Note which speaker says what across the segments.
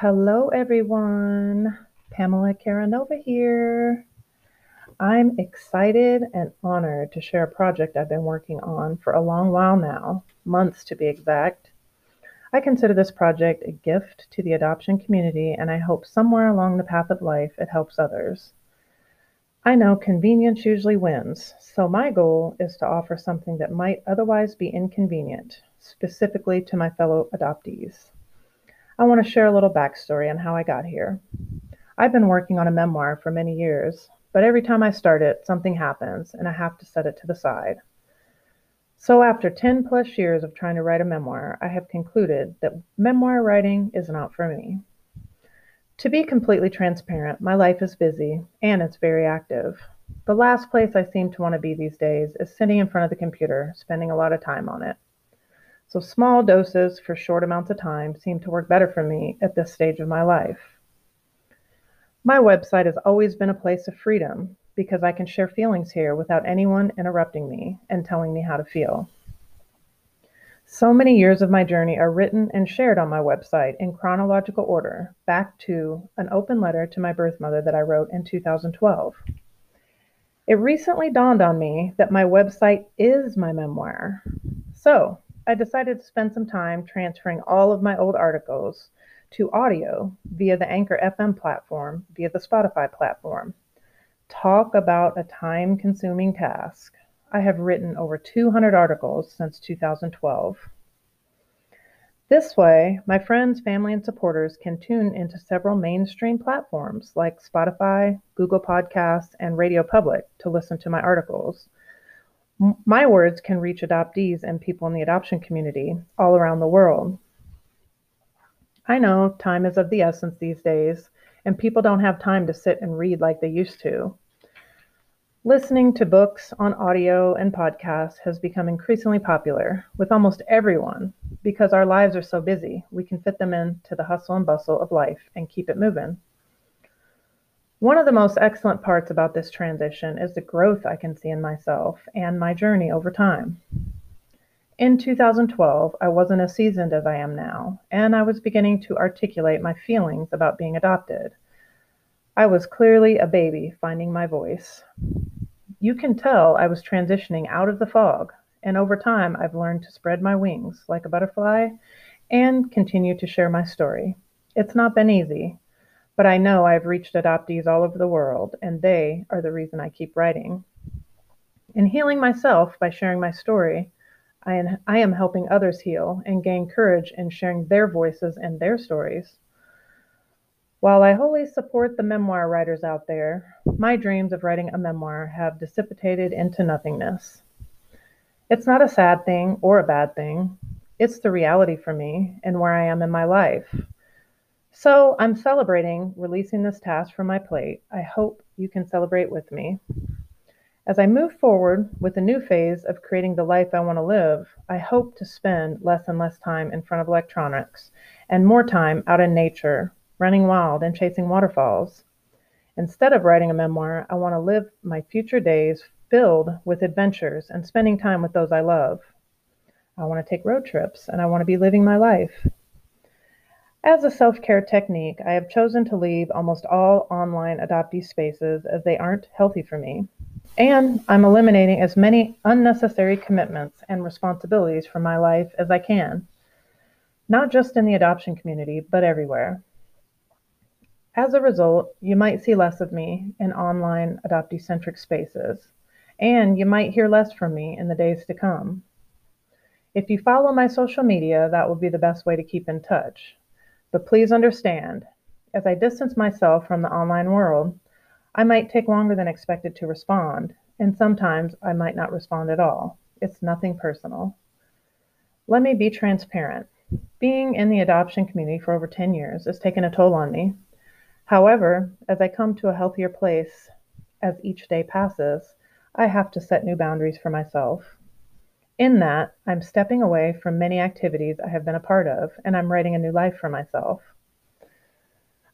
Speaker 1: Hello, everyone. Pamela Karanova here. I'm excited and honored to share a project I've been working on for a long while now, months to be exact. I consider this project a gift to the adoption community, and I hope somewhere along the path of life it helps others. I know convenience usually wins, so my goal is to offer something that might otherwise be inconvenient, specifically to my fellow adoptees. I want to share a little backstory on how I got here. I've been working on a memoir for many years, but every time I start it, something happens and I have to set it to the side. So, after 10 plus years of trying to write a memoir, I have concluded that memoir writing is not for me. To be completely transparent, my life is busy and it's very active. The last place I seem to want to be these days is sitting in front of the computer, spending a lot of time on it. So, small doses for short amounts of time seem to work better for me at this stage of my life. My website has always been a place of freedom because I can share feelings here without anyone interrupting me and telling me how to feel. So many years of my journey are written and shared on my website in chronological order, back to an open letter to my birth mother that I wrote in 2012. It recently dawned on me that my website is my memoir. So I decided to spend some time transferring all of my old articles to audio via the Anchor FM platform, via the Spotify platform. Talk about a time consuming task. I have written over 200 articles since 2012. This way, my friends, family, and supporters can tune into several mainstream platforms like Spotify, Google Podcasts, and Radio Public to listen to my articles. My words can reach adoptees and people in the adoption community all around the world. I know time is of the essence these days, and people don't have time to sit and read like they used to. Listening to books on audio and podcasts has become increasingly popular with almost everyone because our lives are so busy. We can fit them into the hustle and bustle of life and keep it moving. One of the most excellent parts about this transition is the growth I can see in myself and my journey over time. In 2012, I wasn't as seasoned as I am now, and I was beginning to articulate my feelings about being adopted. I was clearly a baby finding my voice. You can tell I was transitioning out of the fog, and over time I've learned to spread my wings like a butterfly and continue to share my story. It's not been easy, but I know I've reached adoptees all over the world, and they are the reason I keep writing. In healing myself by sharing my story, I am, I am helping others heal and gain courage in sharing their voices and their stories. While I wholly support the memoir writers out there, my dreams of writing a memoir have dissipated into nothingness. It's not a sad thing or a bad thing. It's the reality for me and where I am in my life. So I'm celebrating releasing this task from my plate. I hope you can celebrate with me. As I move forward with a new phase of creating the life I want to live, I hope to spend less and less time in front of electronics and more time out in nature running wild and chasing waterfalls. Instead of writing a memoir, I want to live my future days filled with adventures and spending time with those I love. I want to take road trips and I want to be living my life. As a self care technique, I have chosen to leave almost all online adoptee spaces as they aren't healthy for me. And I'm eliminating as many unnecessary commitments and responsibilities from my life as I can, not just in the adoption community, but everywhere. As a result, you might see less of me in online adoptee centric spaces, and you might hear less from me in the days to come. If you follow my social media, that will be the best way to keep in touch. But please understand, as I distance myself from the online world, I might take longer than expected to respond, and sometimes I might not respond at all. It's nothing personal. Let me be transparent. Being in the adoption community for over 10 years has taken a toll on me. However, as I come to a healthier place as each day passes, I have to set new boundaries for myself. In that, I'm stepping away from many activities I have been a part of, and I'm writing a new life for myself.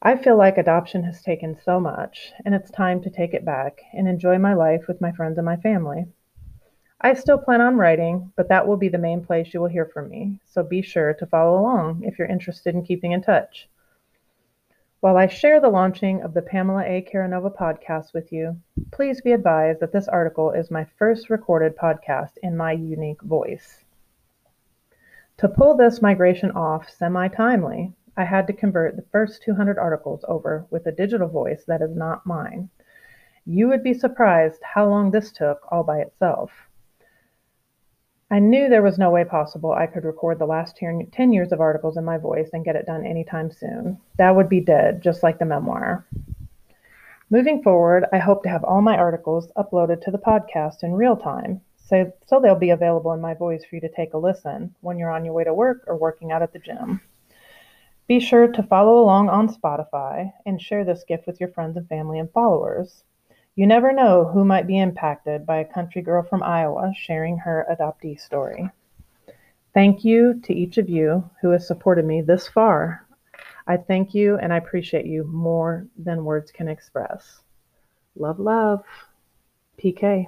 Speaker 1: I feel like adoption has taken so much, and it's time to take it back and enjoy my life with my friends and my family. I still plan on writing, but that will be the main place you will hear from me, so be sure to follow along if you're interested in keeping in touch. While I share the launching of the Pamela A. Karanova podcast with you, please be advised that this article is my first recorded podcast in my unique voice. To pull this migration off semi timely, I had to convert the first 200 articles over with a digital voice that is not mine. You would be surprised how long this took all by itself. I knew there was no way possible I could record the last 10 years of articles in my voice and get it done anytime soon. That would be dead, just like the memoir. Moving forward, I hope to have all my articles uploaded to the podcast in real time, so, so they'll be available in my voice for you to take a listen when you're on your way to work or working out at the gym. Be sure to follow along on Spotify and share this gift with your friends and family and followers. You never know who might be impacted by a country girl from Iowa sharing her adoptee story. Thank you to each of you who has supported me this far. I thank you and I appreciate you more than words can express. Love, love. PK.